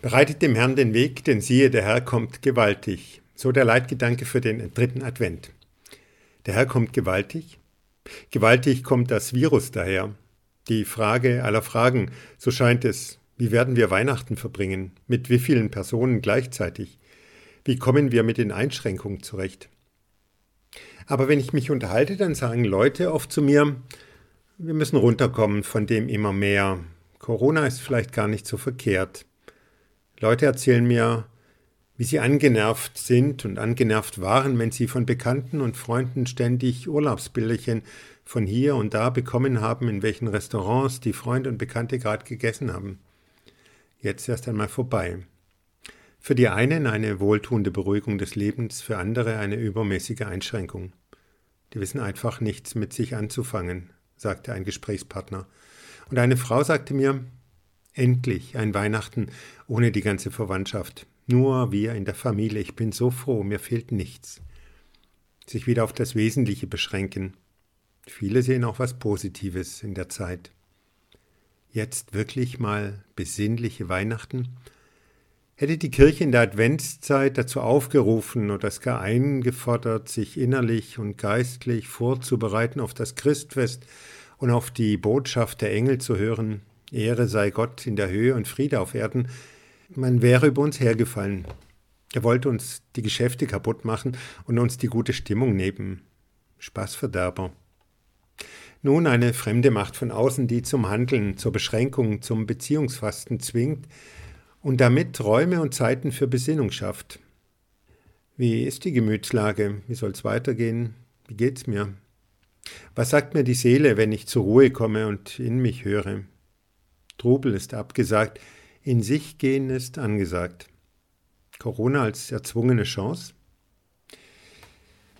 Bereitet dem Herrn den Weg, denn siehe, der Herr kommt gewaltig. So der Leitgedanke für den dritten Advent. Der Herr kommt gewaltig. Gewaltig kommt das Virus daher. Die Frage aller Fragen, so scheint es, wie werden wir Weihnachten verbringen? Mit wie vielen Personen gleichzeitig? Wie kommen wir mit den Einschränkungen zurecht? Aber wenn ich mich unterhalte, dann sagen Leute oft zu mir, wir müssen runterkommen von dem immer mehr. Corona ist vielleicht gar nicht so verkehrt. Leute erzählen mir, wie sie angenervt sind und angenervt waren, wenn sie von Bekannten und Freunden ständig Urlaubsbilderchen von hier und da bekommen haben, in welchen Restaurants die Freunde und Bekannte gerade gegessen haben. Jetzt erst einmal vorbei. Für die einen eine wohltuende Beruhigung des Lebens, für andere eine übermäßige Einschränkung. Die wissen einfach nichts mit sich anzufangen, sagte ein Gesprächspartner. Und eine Frau sagte mir, Endlich ein Weihnachten ohne die ganze Verwandtschaft. Nur wir in der Familie. Ich bin so froh, mir fehlt nichts. Sich wieder auf das Wesentliche beschränken. Viele sehen auch was Positives in der Zeit. Jetzt wirklich mal besinnliche Weihnachten? Hätte die Kirche in der Adventszeit dazu aufgerufen oder es gar eingefordert, sich innerlich und geistlich vorzubereiten auf das Christfest und auf die Botschaft der Engel zu hören, Ehre sei Gott in der Höhe und Friede auf Erden, man wäre über uns hergefallen. Er wollte uns die Geschäfte kaputt machen und uns die gute Stimmung nehmen. Spaßverderber. Nun eine fremde Macht von außen, die zum Handeln, zur Beschränkung, zum Beziehungsfasten zwingt und damit Räume und Zeiten für Besinnung schafft. Wie ist die Gemütslage? Wie soll's weitergehen? Wie geht's mir? Was sagt mir die Seele, wenn ich zur Ruhe komme und in mich höre? Trubel ist abgesagt, in sich gehen ist angesagt. Corona als erzwungene Chance?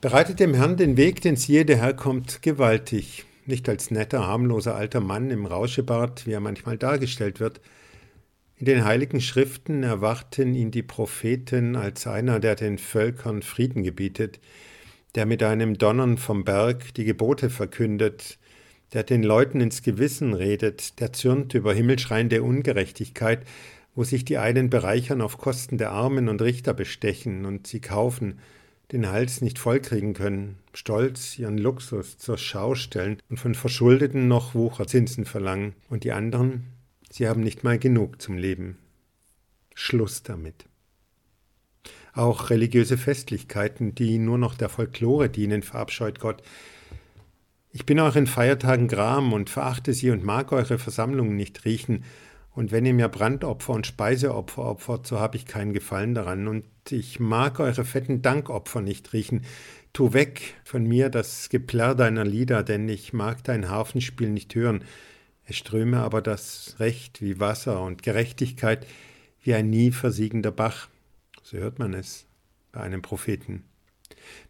Bereitet dem Herrn den Weg, den siehe, der Herr kommt gewaltig, nicht als netter, harmloser alter Mann im Rauschebart, wie er manchmal dargestellt wird. In den heiligen Schriften erwarten ihn die Propheten als einer, der den Völkern Frieden gebietet, der mit einem Donnern vom Berg die Gebote verkündet, der den Leuten ins Gewissen redet, der zürnt über himmelschreiende Ungerechtigkeit, wo sich die einen bereichern auf Kosten der Armen und Richter bestechen und sie kaufen, den Hals nicht vollkriegen können, stolz ihren Luxus zur Schau stellen und von Verschuldeten noch Wucherzinsen verlangen, und die anderen, sie haben nicht mal genug zum Leben. Schluss damit. Auch religiöse Festlichkeiten, die nur noch der Folklore dienen, verabscheut Gott, ich bin euren Feiertagen gram und verachte sie und mag eure Versammlungen nicht riechen. Und wenn ihr mir Brandopfer und Speiseopfer opfert, so habe ich keinen Gefallen daran. Und ich mag eure fetten Dankopfer nicht riechen. Tu weg von mir das Geplärr deiner Lieder, denn ich mag dein Harfenspiel nicht hören. Es ströme aber das Recht wie Wasser und Gerechtigkeit wie ein nie versiegender Bach. So hört man es bei einem Propheten.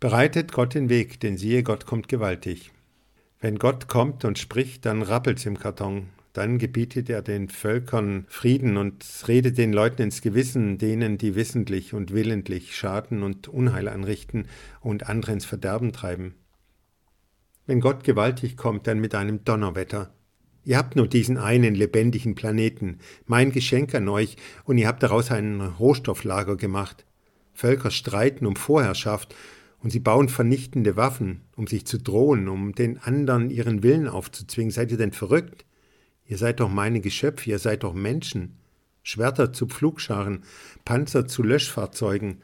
Bereitet Gott den Weg, denn siehe, Gott kommt gewaltig. Wenn Gott kommt und spricht, dann rappelt's im Karton. Dann gebietet er den Völkern Frieden und redet den Leuten ins Gewissen, denen, die wissentlich und willentlich Schaden und Unheil anrichten und andere ins Verderben treiben. Wenn Gott gewaltig kommt, dann mit einem Donnerwetter. Ihr habt nur diesen einen lebendigen Planeten, mein Geschenk an euch, und ihr habt daraus ein Rohstofflager gemacht. Völker streiten um Vorherrschaft, und sie bauen vernichtende Waffen, um sich zu drohen, um den anderen ihren Willen aufzuzwingen. Seid ihr denn verrückt? Ihr seid doch meine Geschöpfe, ihr seid doch Menschen. Schwerter zu Pflugscharen, Panzer zu Löschfahrzeugen,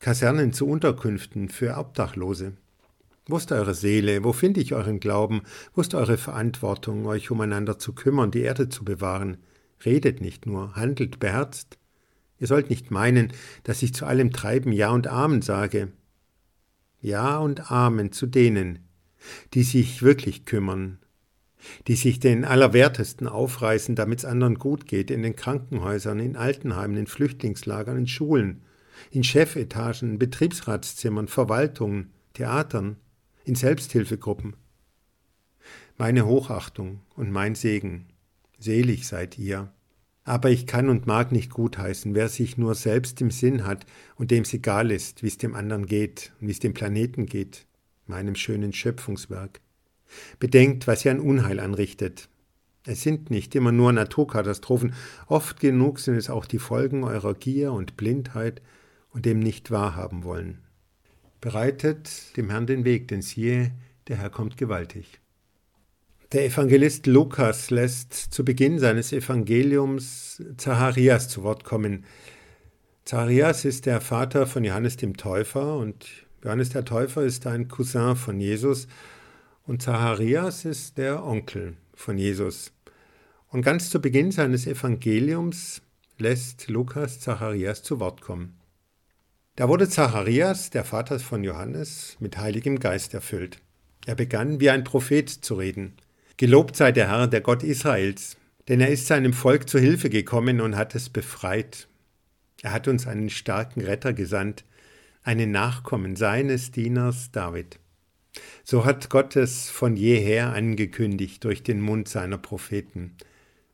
Kasernen zu Unterkünften für Obdachlose. Wo ist eure Seele? Wo finde ich euren Glauben? Wo ist eure Verantwortung, euch umeinander zu kümmern, die Erde zu bewahren? Redet nicht nur, handelt beherzt. Ihr sollt nicht meinen, dass ich zu allem Treiben Ja und Amen sage. Ja und Amen zu denen, die sich wirklich kümmern, die sich den Allerwertesten aufreißen, damit's anderen gut geht, in den Krankenhäusern, in Altenheimen, in Flüchtlingslagern, in Schulen, in Chefetagen, Betriebsratszimmern, Verwaltungen, Theatern, in Selbsthilfegruppen. Meine Hochachtung und mein Segen, selig seid ihr, aber ich kann und mag nicht gutheißen, wer sich nur selbst im Sinn hat und dem es egal ist, wie es dem anderen geht und wie es dem Planeten geht, meinem schönen Schöpfungswerk. Bedenkt, was ihr an Unheil anrichtet. Es sind nicht immer nur Naturkatastrophen, oft genug sind es auch die Folgen eurer Gier und Blindheit und dem nicht wahrhaben wollen. Bereitet dem Herrn den Weg, denn siehe, der Herr kommt gewaltig. Der Evangelist Lukas lässt zu Beginn seines Evangeliums Zacharias zu Wort kommen. Zacharias ist der Vater von Johannes dem Täufer und Johannes der Täufer ist ein Cousin von Jesus und Zacharias ist der Onkel von Jesus. Und ganz zu Beginn seines Evangeliums lässt Lukas Zacharias zu Wort kommen. Da wurde Zacharias, der Vater von Johannes, mit heiligem Geist erfüllt. Er begann wie ein Prophet zu reden. Gelobt sei der Herr, der Gott Israels, denn er ist seinem Volk zu Hilfe gekommen und hat es befreit. Er hat uns einen starken Retter gesandt, einen Nachkommen seines Dieners David. So hat Gott es von jeher angekündigt durch den Mund seiner Propheten,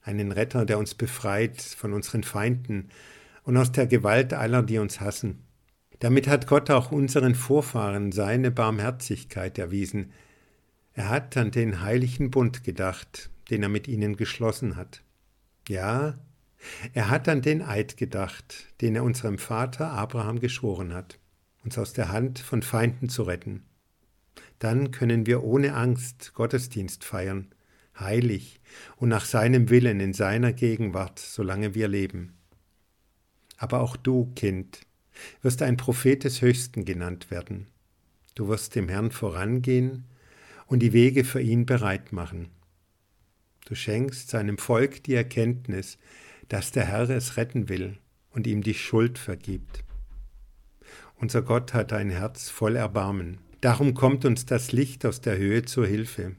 einen Retter, der uns befreit von unseren Feinden und aus der Gewalt aller, die uns hassen. Damit hat Gott auch unseren Vorfahren seine Barmherzigkeit erwiesen. Er hat an den heiligen Bund gedacht, den er mit ihnen geschlossen hat. Ja, er hat an den Eid gedacht, den er unserem Vater Abraham geschworen hat, uns aus der Hand von Feinden zu retten. Dann können wir ohne Angst Gottesdienst feiern, heilig und nach seinem Willen in seiner Gegenwart, solange wir leben. Aber auch du, Kind, wirst ein Prophet des Höchsten genannt werden. Du wirst dem Herrn vorangehen und die Wege für ihn bereit machen. Du schenkst seinem Volk die Erkenntnis, dass der Herr es retten will und ihm die Schuld vergibt. Unser Gott hat ein Herz voll Erbarmen. Darum kommt uns das Licht aus der Höhe zur Hilfe.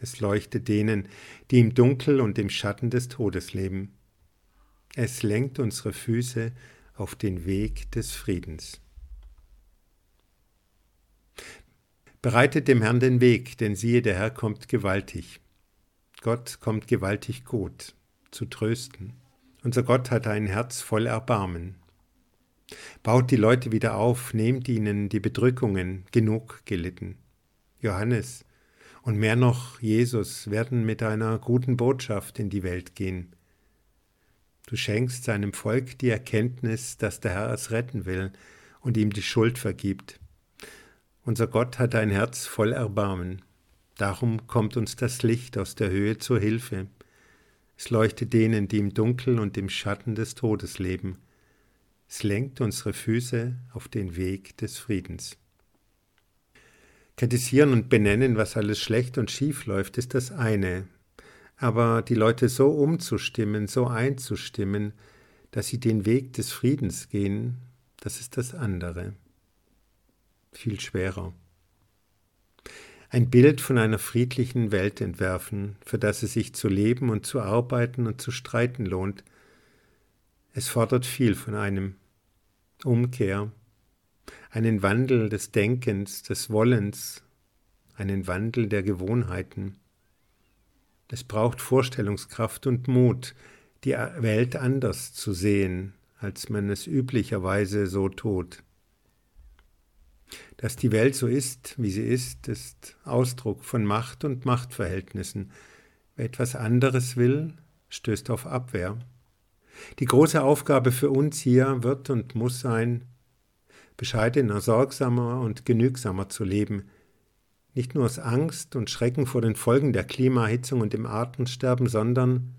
Es leuchtet denen, die im Dunkel und im Schatten des Todes leben. Es lenkt unsere Füße auf den Weg des Friedens. Bereitet dem Herrn den Weg, denn siehe, der Herr kommt gewaltig. Gott kommt gewaltig gut, zu trösten. Unser Gott hat ein Herz voll Erbarmen. Baut die Leute wieder auf, nehmt ihnen die Bedrückungen, genug gelitten. Johannes und mehr noch Jesus werden mit einer guten Botschaft in die Welt gehen. Du schenkst seinem Volk die Erkenntnis, dass der Herr es retten will und ihm die Schuld vergibt. Unser Gott hat ein Herz voll Erbarmen. Darum kommt uns das Licht aus der Höhe zur Hilfe. Es leuchtet denen, die im Dunkel und im Schatten des Todes leben. Es lenkt unsere Füße auf den Weg des Friedens. Kritisieren und benennen, was alles schlecht und schief läuft, ist das eine. Aber die Leute so umzustimmen, so einzustimmen, dass sie den Weg des Friedens gehen, das ist das andere. Viel schwerer. Ein Bild von einer friedlichen Welt entwerfen, für das es sich zu leben und zu arbeiten und zu streiten lohnt. Es fordert viel von einem. Umkehr, einen Wandel des Denkens, des Wollens, einen Wandel der Gewohnheiten. Es braucht Vorstellungskraft und Mut, die Welt anders zu sehen, als man es üblicherweise so tut. Dass die Welt so ist, wie sie ist, ist Ausdruck von Macht und Machtverhältnissen. Wer etwas anderes will, stößt auf Abwehr. Die große Aufgabe für uns hier wird und muss sein, bescheidener, sorgsamer und genügsamer zu leben, nicht nur aus Angst und Schrecken vor den Folgen der Klimaerhitzung und dem Artensterben, sondern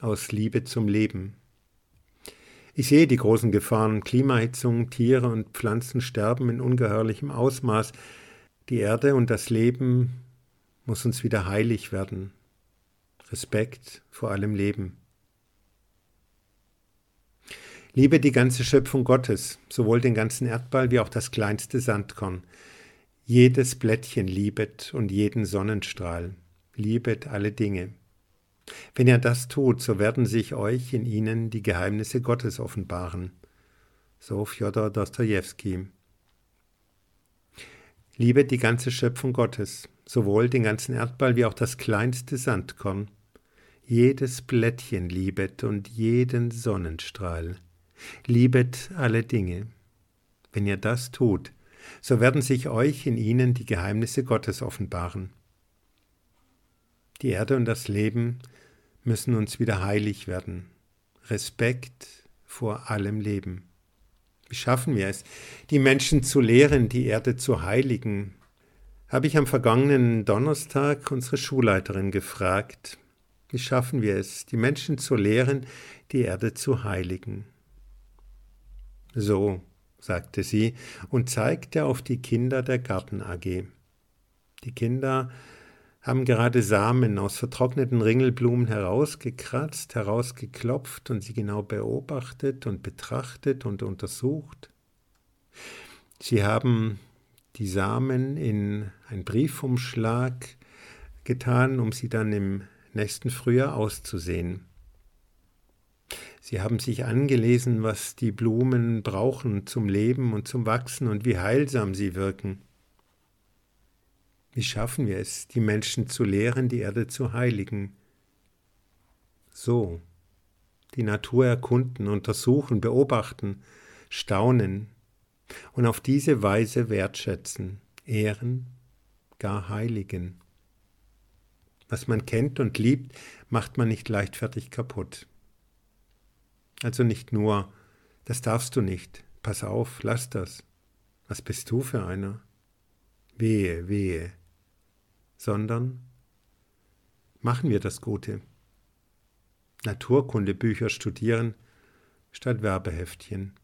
aus Liebe zum Leben. Ich sehe die großen Gefahren, Klimaerhitzung, Tiere und Pflanzen sterben in ungeheuerlichem Ausmaß. Die Erde und das Leben muss uns wieder heilig werden. Respekt vor allem Leben. Liebe die ganze Schöpfung Gottes, sowohl den ganzen Erdball wie auch das kleinste Sandkorn. Jedes Blättchen liebet und jeden Sonnenstrahl. Liebet alle Dinge. Wenn ihr das tut, so werden sich euch in ihnen die Geheimnisse Gottes offenbaren. So Fjodor Dostojewski. Liebet die ganze Schöpfung Gottes, sowohl den ganzen Erdball wie auch das kleinste Sandkorn. Jedes Blättchen liebet und jeden Sonnenstrahl. Liebet alle Dinge. Wenn ihr das tut, so werden sich euch in ihnen die Geheimnisse Gottes offenbaren. Die Erde und das Leben müssen uns wieder heilig werden. Respekt vor allem Leben. Wie schaffen wir es, die Menschen zu lehren, die Erde zu heiligen? Habe ich am vergangenen Donnerstag unsere Schulleiterin gefragt. Wie schaffen wir es, die Menschen zu lehren, die Erde zu heiligen? So, sagte sie und zeigte auf die Kinder der Garten AG. Die Kinder haben gerade Samen aus vertrockneten Ringelblumen herausgekratzt, herausgeklopft und sie genau beobachtet und betrachtet und untersucht. Sie haben die Samen in einen Briefumschlag getan, um sie dann im nächsten Frühjahr auszusehen. Sie haben sich angelesen, was die Blumen brauchen zum Leben und zum Wachsen und wie heilsam sie wirken. Wie schaffen wir es, die Menschen zu lehren, die Erde zu heiligen? So, die Natur erkunden, untersuchen, beobachten, staunen und auf diese Weise wertschätzen, ehren, gar heiligen. Was man kennt und liebt, macht man nicht leichtfertig kaputt. Also nicht nur, das darfst du nicht, pass auf, lass das. Was bist du für einer? Wehe, wehe sondern machen wir das Gute. Naturkundebücher studieren statt Werbeheftchen.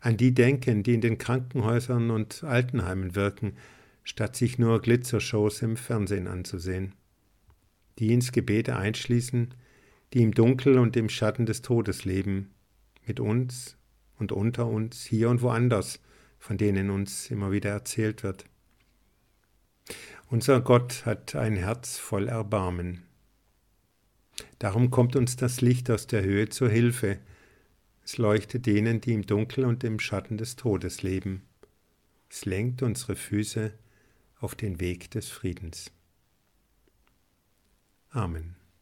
An die denken, die in den Krankenhäusern und Altenheimen wirken, statt sich nur Glitzershows im Fernsehen anzusehen. Die ins Gebete einschließen, die im Dunkel und im Schatten des Todes leben, mit uns und unter uns, hier und woanders, von denen uns immer wieder erzählt wird. Unser Gott hat ein Herz voll Erbarmen. Darum kommt uns das Licht aus der Höhe zur Hilfe. Es leuchtet denen, die im Dunkel und im Schatten des Todes leben. Es lenkt unsere Füße auf den Weg des Friedens. Amen.